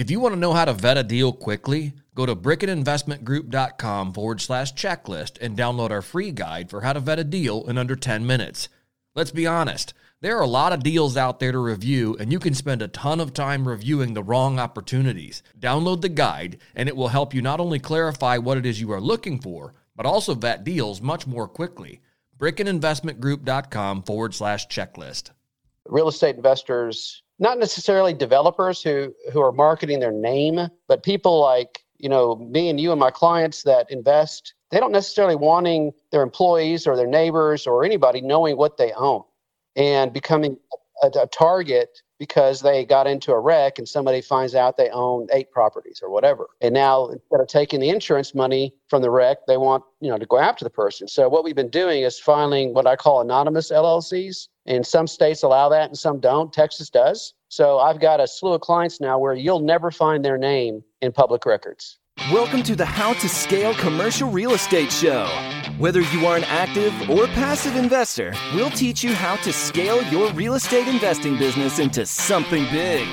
If you want to know how to vet a deal quickly, go to brickeninvestmentgroup.com forward slash checklist and download our free guide for how to vet a deal in under 10 minutes. Let's be honest, there are a lot of deals out there to review, and you can spend a ton of time reviewing the wrong opportunities. Download the guide, and it will help you not only clarify what it is you are looking for, but also vet deals much more quickly. brickeninvestmentgroup.com forward slash checklist. Real estate investors not necessarily developers who who are marketing their name, but people like you know me and you and my clients that invest. They don't necessarily wanting their employees or their neighbors or anybody knowing what they own and becoming a, a target because they got into a wreck and somebody finds out they own eight properties or whatever. And now instead of taking the insurance money from the wreck, they want, you know, to go after the person. So what we've been doing is filing what I call anonymous LLCs. And some states allow that and some don't. Texas does. So I've got a slew of clients now where you'll never find their name in public records. Welcome to the How to Scale Commercial Real Estate Show. Whether you are an active or passive investor, we'll teach you how to scale your real estate investing business into something big.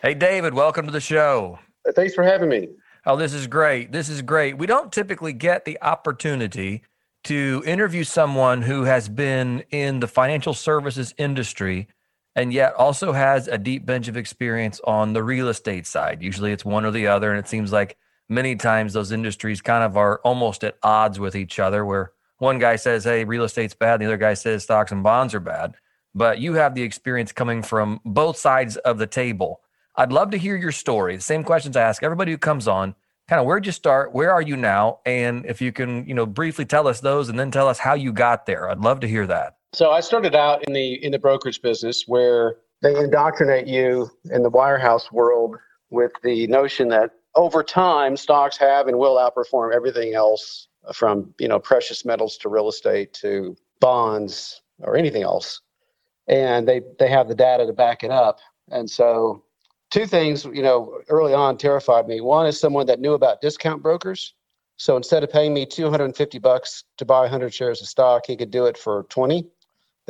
Hey, David, welcome to the show. Thanks for having me. Oh, this is great. This is great. We don't typically get the opportunity to interview someone who has been in the financial services industry and yet also has a deep bench of experience on the real estate side. Usually it's one or the other. And it seems like many times those industries kind of are almost at odds with each other, where one guy says, hey, real estate's bad, the other guy says stocks and bonds are bad. But you have the experience coming from both sides of the table. I'd love to hear your story. The same questions I ask everybody who comes on. Kind of where'd you start? Where are you now? And if you can, you know, briefly tell us those and then tell us how you got there. I'd love to hear that. So I started out in the in the brokerage business where they indoctrinate you in the wirehouse world with the notion that over time stocks have and will outperform everything else from you know precious metals to real estate to bonds or anything else and they they have the data to back it up and so two things you know early on terrified me one is someone that knew about discount brokers so instead of paying me 250 bucks to buy 100 shares of stock he could do it for 20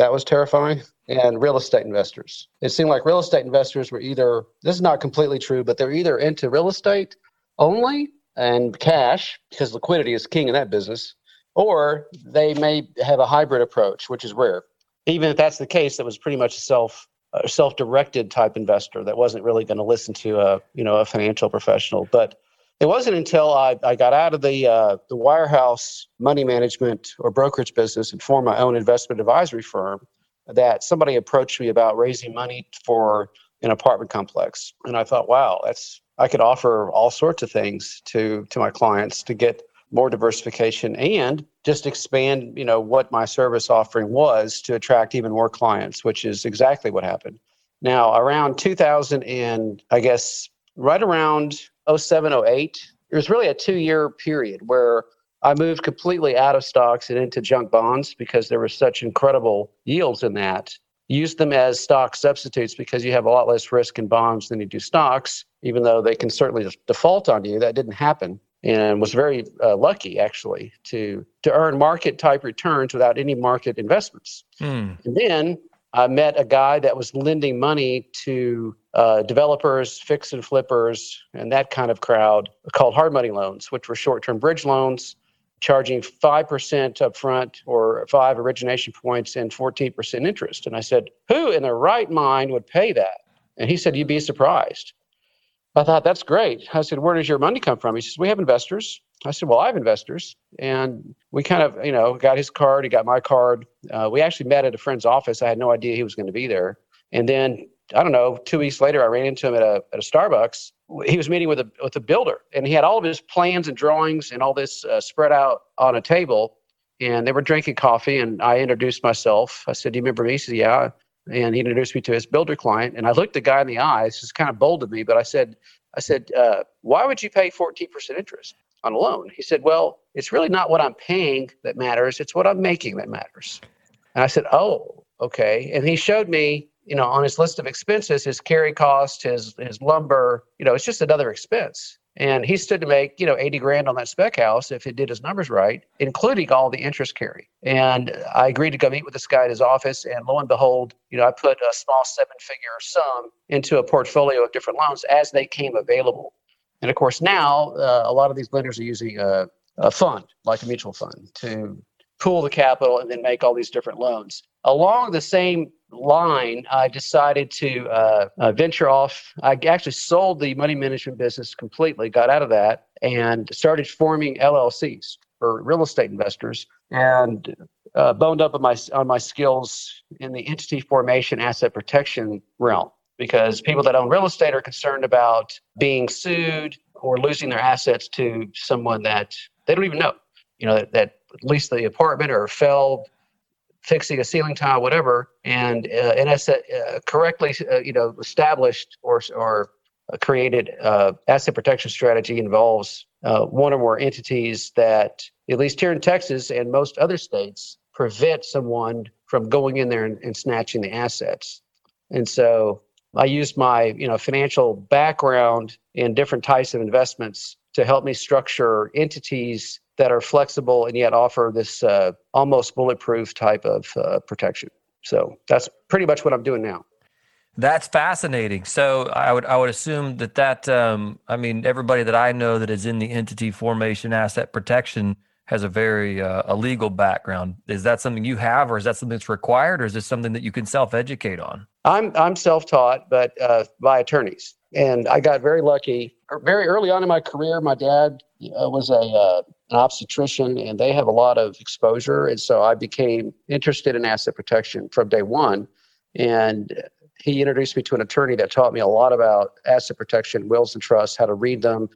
that was terrifying. And real estate investors. It seemed like real estate investors were either, this is not completely true, but they're either into real estate only and cash, because liquidity is king in that business, or they may have a hybrid approach, which is rare. Even if that's the case, that was pretty much a self a self-directed type investor that wasn't really going to listen to a you know a financial professional. But it wasn't until I, I got out of the uh, the wirehouse money management or brokerage business and formed my own investment advisory firm that somebody approached me about raising money for an apartment complex, and I thought, wow, that's I could offer all sorts of things to to my clients to get more diversification and just expand you know what my service offering was to attract even more clients which is exactly what happened now around 2000 and i guess right around 07, 08, it was really a two year period where I moved completely out of stocks and into junk bonds because there were such incredible yields in that. Used them as stock substitutes because you have a lot less risk in bonds than you do stocks, even though they can certainly default on you. That didn't happen and was very uh, lucky actually to to earn market type returns without any market investments. Mm. And then I met a guy that was lending money to uh, developers, fix and flippers, and that kind of crowd called hard money loans, which were short term bridge loans, charging 5% upfront or five origination points and 14% interest. And I said, Who in their right mind would pay that? And he said, You'd be surprised. I thought, That's great. I said, Where does your money come from? He says, We have investors. I said, Well, I have investors. And we kind of, you know, got his card, he got my card. Uh, we actually met at a friend's office. I had no idea he was going to be there. And then, I don't know, two weeks later, I ran into him at a, at a Starbucks. He was meeting with a, with a builder, and he had all of his plans and drawings and all this uh, spread out on a table. And they were drinking coffee, and I introduced myself. I said, Do you remember me? He said, Yeah. And he introduced me to his builder client. And I looked the guy in the eyes, just kind of bold of me, but I said, I said, uh, why would you pay 14% interest? on a loan. He said, Well, it's really not what I'm paying that matters, it's what I'm making that matters. And I said, Oh, okay. And he showed me, you know, on his list of expenses, his carry cost, his his lumber, you know, it's just another expense. And he stood to make, you know, 80 grand on that spec house if it did his numbers right, including all the interest carry. And I agreed to go meet with this guy at his office. And lo and behold, you know, I put a small seven figure sum into a portfolio of different loans as they came available. And of course, now uh, a lot of these lenders are using a, a fund, like a mutual fund, to pool the capital and then make all these different loans. Along the same line, I decided to uh, uh, venture off. I actually sold the money management business completely, got out of that, and started forming LLCs for real estate investors, and uh, boned up on my on my skills in the entity formation, asset protection realm. Because people that own real estate are concerned about being sued or losing their assets to someone that they don't even know. You know that, that leased the apartment or fell fixing a ceiling tile, whatever, and uh, asset uh, correctly, uh, you know, established or or created uh, asset protection strategy involves uh, one or more entities that, at least here in Texas and most other states, prevent someone from going in there and, and snatching the assets. And so I used my, you know, financial background in different types of investments to help me structure entities that are flexible and yet offer this uh, almost bulletproof type of uh, protection. So that's pretty much what I'm doing now. That's fascinating. So I would I would assume that that um, I mean everybody that I know that is in the entity formation asset protection has a very uh, a legal background. Is that something you have, or is that something that's required, or is this something that you can self educate on? I'm I'm self taught, but uh, by attorneys, and I got very lucky. Very early on in my career, my dad uh, was a uh, an obstetrician and they have a lot of exposure. And so I became interested in asset protection from day one. And he introduced me to an attorney that taught me a lot about asset protection, wills and trusts, how to read them,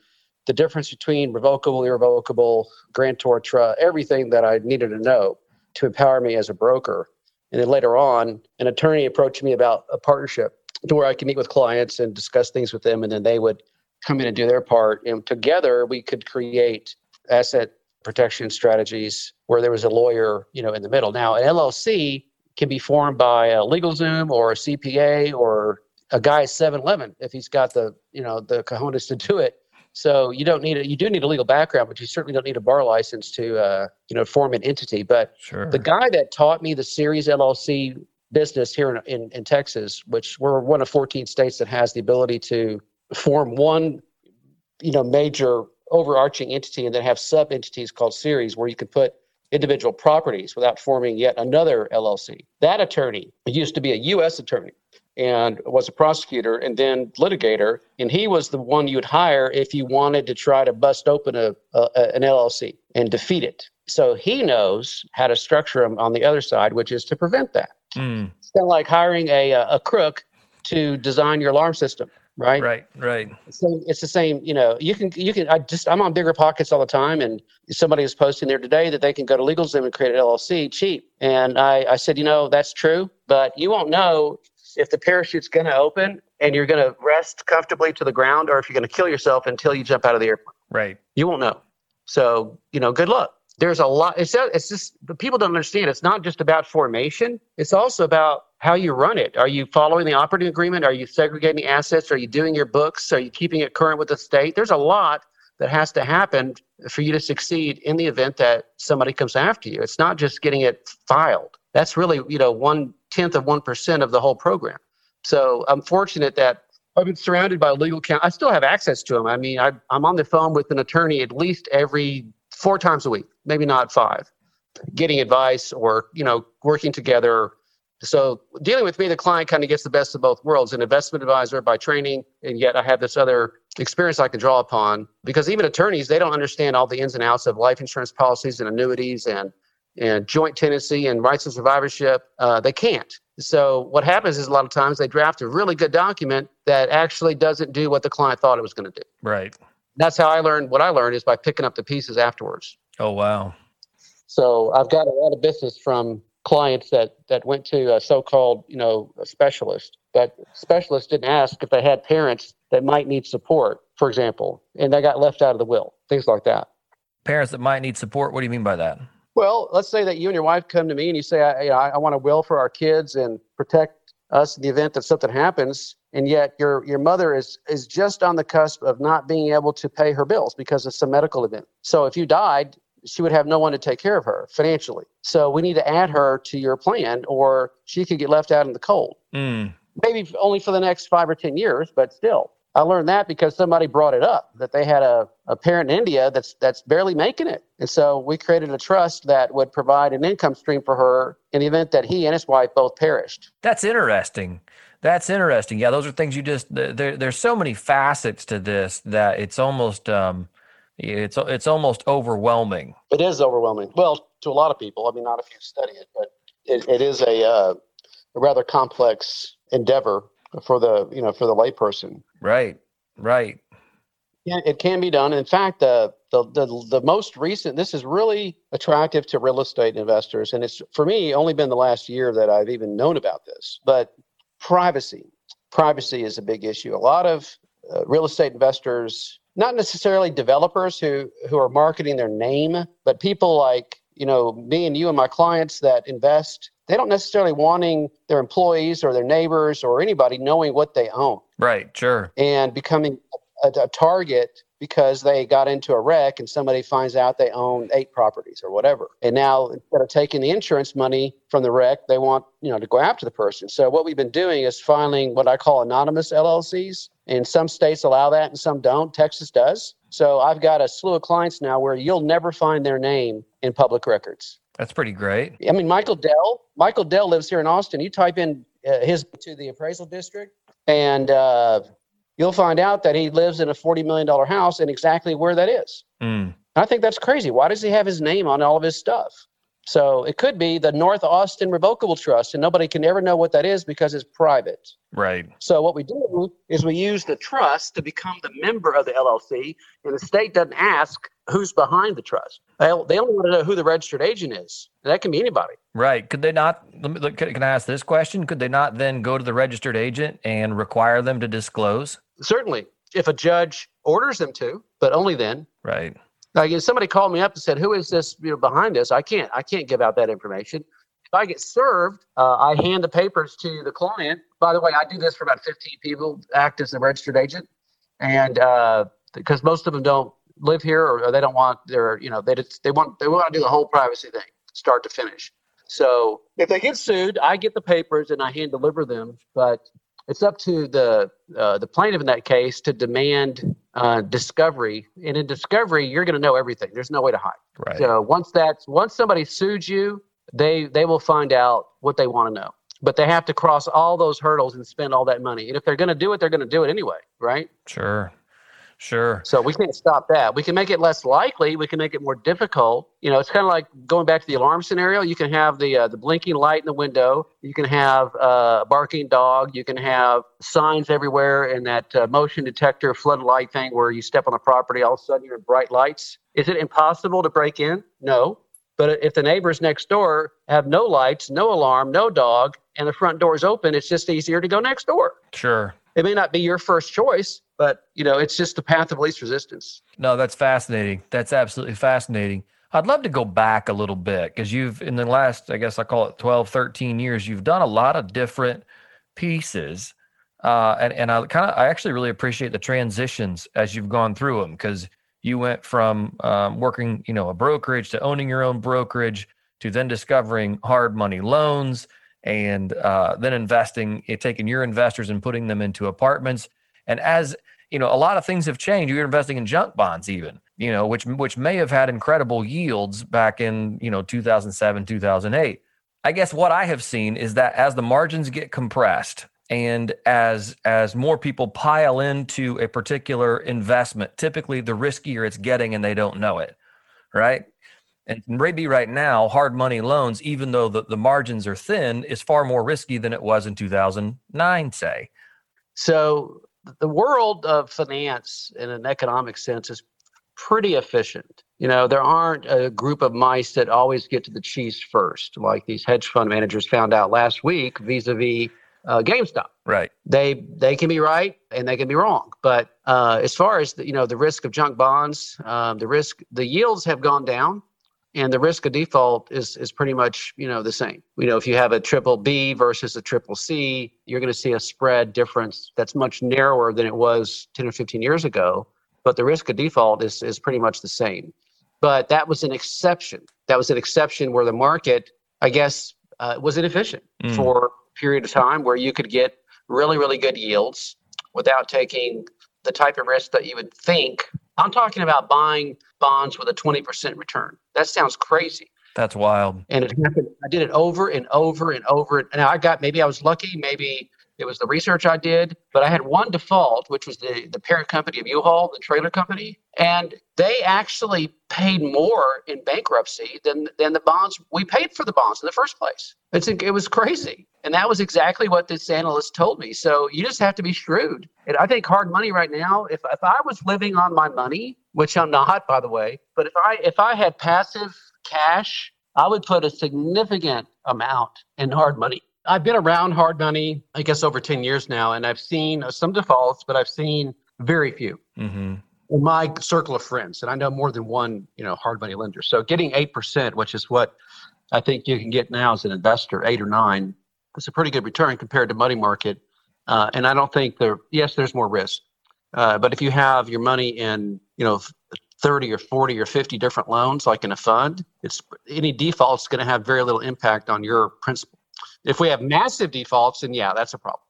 the difference between revocable, irrevocable, grantor trust, everything that I needed to know to empower me as a broker. And then later on, an attorney approached me about a partnership to where I could meet with clients and discuss things with them, and then they would come in and do their part. And together we could create asset protection strategies where there was a lawyer, you know, in the middle. Now, an LLC can be formed by a LegalZoom or a CPA or a guy at 7-Eleven if he's got the, you know, the cojones to do it. So you don't need it. You do need a legal background, but you certainly don't need a bar license to, uh, you know, form an entity. But sure. the guy that taught me the Series LLC business here in, in, in Texas, which we're one of 14 states that has the ability to form one, you know, major overarching entity and then have sub entities called series where you could put individual properties without forming yet another LLC. That attorney used to be a U.S. attorney and was a prosecutor and then litigator, and he was the one you'd hire if you wanted to try to bust open a, a an LLC and defeat it. So he knows how to structure them on the other side, which is to prevent that. Mm. It's kind of like hiring a, a crook to design your alarm system right? Right, right. So it's the same, you know, you can, you can, I just, I'm on BiggerPockets all the time. And somebody was posting there today that they can go to LegalZoom and create an LLC cheap. And I, I said, you know, that's true, but you won't know if the parachute's going to open and you're going to rest comfortably to the ground or if you're going to kill yourself until you jump out of the airplane. Right. You won't know. So, you know, good luck there's a lot it's it's just people don't understand. It's not just about formation. It's also about how you run it. Are you following the operating agreement? Are you segregating assets? Are you doing your books? Are you keeping it current with the state? There's a lot that has to happen for you to succeed in the event that somebody comes after you. It's not just getting it filed. That's really you know one tenth of one percent of the whole program. So i'm fortunate that I've been surrounded by legal counsel. I still have access to them. I mean, I, I'm on the phone with an attorney at least every four times a week, maybe not five, getting advice or, you know, working together. So dealing with me, the client kind of gets the best of both worlds, an investment advisor by training, and yet I have this other experience I can draw upon because even attorneys, they don't understand all the ins and outs of life insurance policies and annuities and and joint tenancy and rights of survivorship. Uh, they can't. So what happens is a lot of times they draft a really good document that actually doesn't do what the client thought it was going to do. Right that's how I learned what I learned is by picking up the pieces afterwards. Oh wow. So I've got a lot of business from clients that that went to a so-called, you know, a specialist, but specialists didn't ask if they had parents that might need support, for example, and they got left out of the will, things like that. Parents that might need support. What do you mean by that? Well, let's say that you and your wife come to me and you say, I, you know, I, I want a will for our kids and protect us in the event that something happens, and yet your your mother is is just on the cusp of not being able to pay her bills because of some medical event. So if you died, she would have no one to take care of her financially. So we need to add her to your plan, or she could get left out in the cold. Mm. Maybe only for the next five or ten years, but still. I learned that because somebody brought it up that they had a, a parent in India that's that's barely making it. And so we created a trust that would provide an income stream for her in the event that he and his wife both perished. That's interesting. That's interesting. Yeah, those are things you just there. There's so many facets to this that it's almost um, it's it's almost overwhelming. It is overwhelming. Well, to a lot of people. I mean, not if you study it, but it, it is a, uh, a rather complex endeavor for the you know for the layperson. Right. Right. Yeah, it can be done. In fact, the, the the the most recent this is really attractive to real estate investors, and it's for me only been the last year that I've even known about this. But privacy, privacy is a big issue. A lot of uh, real estate investors, not necessarily developers who who are marketing their name, but people like you know me and you and my clients that invest they don't necessarily wanting their employees or their neighbors or anybody knowing what they own. Right, sure. And becoming a, a, target because they got into a wreck and somebody finds out they own eight properties or whatever. And now instead of taking the insurance money from the wreck, they want, you know, to go after the person. So what we've been doing is filing what I call anonymous LLCs. And some states allow that and some don't. Texas does. So I've got a slew of clients now where you'll never find their name in public records. That's pretty great. I mean, Michael Dell. Michael Dell lives here in Austin. You type in uh, his to the appraisal district, and uh, you'll find out that he lives in a forty million dollar house and exactly where that is. Mm. I think that's crazy. Why does he have his name on all of his stuff? So it could be the North Austin Revocable Trust, and nobody can ever know what that is because it's private. Right. So what we do is we use the trust to become the member of the LLC, and the state doesn't ask who's behind the trust. They, they only want to know who the registered agent is. And that can be anybody. Right. Could they not? Can I ask this question? Could they not then go to the registered agent and require them to disclose? Certainly, if a judge orders them to, but only then. Right. Like if somebody called me up and said, "Who is this you know, behind this?" I can't. I can't give out that information. If I get served, uh, I hand the papers to the client. By the way, I do this for about 15 people, act as a registered agent, and because uh, most of them don't live here or, or, they don't want their, you know, they just, they want they want to do the whole privacy thing, start to finish. So if they get sued, I get the papers and I hand deliver them. But it's up to the uh, the plaintiff in that case to demand uh, discovery. And in discovery, you're going to know everything. There's no way to hide. Right. So once that's once somebody sues you, they they will find out what they want to know. But they have to cross all those hurdles and spend all that money. And if they're going to do it, they're going to do it anyway, right? Sure. Sure. So we can't stop that. We can make it less likely. We can make it more difficult. You know, it's kind of like going back to the alarm scenario. You can have the uh, the blinking light in the window. You can have uh, a barking dog. You can have signs everywhere, and that uh, motion detector floodlight thing where you step on the property, all of a sudden you're in bright lights. Is it impossible to break in? No. But if the neighbors next door have no lights, no alarm, no dog, and the front door is open, it's just easier to go next door. Sure. It may not be your first choice, but you know it's just the path of least resistance. No that's fascinating. That's absolutely fascinating. I'd love to go back a little bit because you've in the last i guess i call it 12 13 years you've done a lot of different pieces uh, and, and i kind of i actually really appreciate the transitions as you've gone through them because you went from um, working you know a brokerage to owning your own brokerage to then discovering hard money loans and uh, then investing eh, taking your investors and putting them into apartments and as you know, a lot of things have changed. You're investing in junk bonds, even you know, which which may have had incredible yields back in you know 2007, 2008. I guess what I have seen is that as the margins get compressed and as as more people pile into a particular investment, typically the riskier it's getting, and they don't know it, right? And maybe right now, hard money loans, even though the, the margins are thin, is far more risky than it was in 2009, say. So the world of finance in an economic sense is pretty efficient. You know, there aren't a group of mice that always get to the cheese first, like these hedge fund managers found out last week vis-a-vis uh, GameStop. Right. They they can be right and they can be wrong. But uh, as far as the, you know, the risk of junk bonds, um, the risk, the yields have gone down. And the risk of default is is pretty much you know the same. You know, if you have a triple B versus a triple C, you're going to see a spread difference that's much narrower than it was 10 or 15 years ago. But the risk of default is is pretty much the same. But that was an exception. That was an exception where the market, I guess, uh, was inefficient mm. for a period of time where you could get really really good yields without taking the type of risk that you would think. I'm talking about buying bonds with a 20% return. That sounds crazy. That's wild. And it happened. I did it over and over and over. And I got maybe I was lucky, maybe it was the research I did, but I had one default, which was the, the parent company of U-Haul, the trailer company, and they actually paid more in bankruptcy than than the bonds we paid for the bonds in the first place. It's it was crazy, and that was exactly what this analyst told me. So you just have to be shrewd. And I think hard money right now. If if I was living on my money, which I'm not, by the way, but if I if I had passive cash, I would put a significant amount in hard money I've been around hard money, I guess, over 10 years now, and I've seen some defaults, but I've seen very few mm-hmm. in my circle of friends. And I know more than one, you know, hard money lender. So getting 8%, which is what I think you can get now as an investor, eight or nine, it's a pretty good return compared to money market. Uh, and I don't think there, yes, there's more risk. Uh, but if you have your money in, you know, 30 or 40 or 50 different loans, like in a fund, it's any default is going to have very little impact on your principal. If we have massive defaults, then yeah, that's a problem.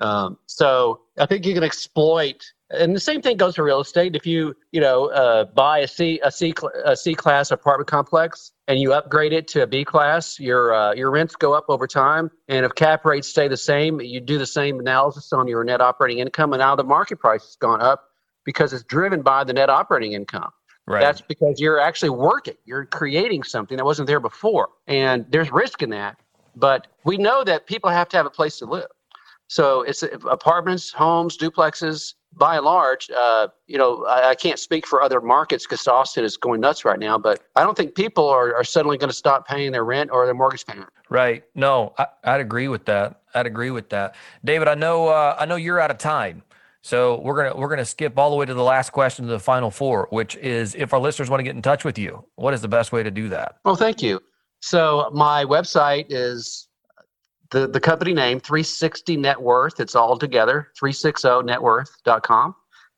Um, so I think you can exploit, and the same thing goes for real estate. If you you know uh, buy a C a C a C class apartment complex and you upgrade it to a B class, your uh, your rents go up over time. And if cap rates stay the same, you do the same analysis on your net operating income, and now the market price has gone up because it's driven by the net operating income. Right. That's because you're actually working. You're creating something that wasn't there before, and there's risk in that. But we know that people have to have a place to live. So it's apartments, homes, duplexes. By and large, uh, you know, I, I, can't speak for other markets because Austin is going nuts right now. But I don't think people are, are suddenly going to stop paying their rent or their mortgage payment. Right. No, I, would agree with that. I'd agree with that. David, I know. Uh, I know you're out of time. So we're gonna we're gonna skip all the way to the last question of the final four, which is if our listeners want to get in touch with you, what is the best way to do that? Well, thank you. So my website is the, the company name, 360 Net Worth. It's all together, 360networth.com.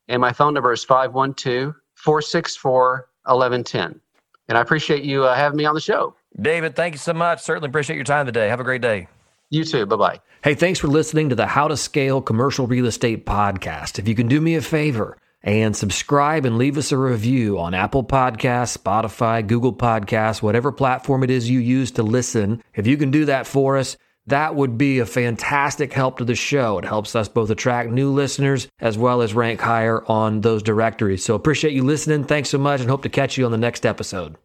And my phone number is 512 464 1110. And I appreciate you uh, having me on the show. David, thank you so much. Certainly appreciate your time today. Have a great day. You too. Bye bye. Hey, thanks for listening to the How to Scale Commercial Real Estate podcast. If you can do me a favor, and subscribe and leave us a review on Apple Podcasts, Spotify, Google Podcasts, whatever platform it is you use to listen. If you can do that for us, that would be a fantastic help to the show. It helps us both attract new listeners as well as rank higher on those directories. So appreciate you listening. Thanks so much and hope to catch you on the next episode.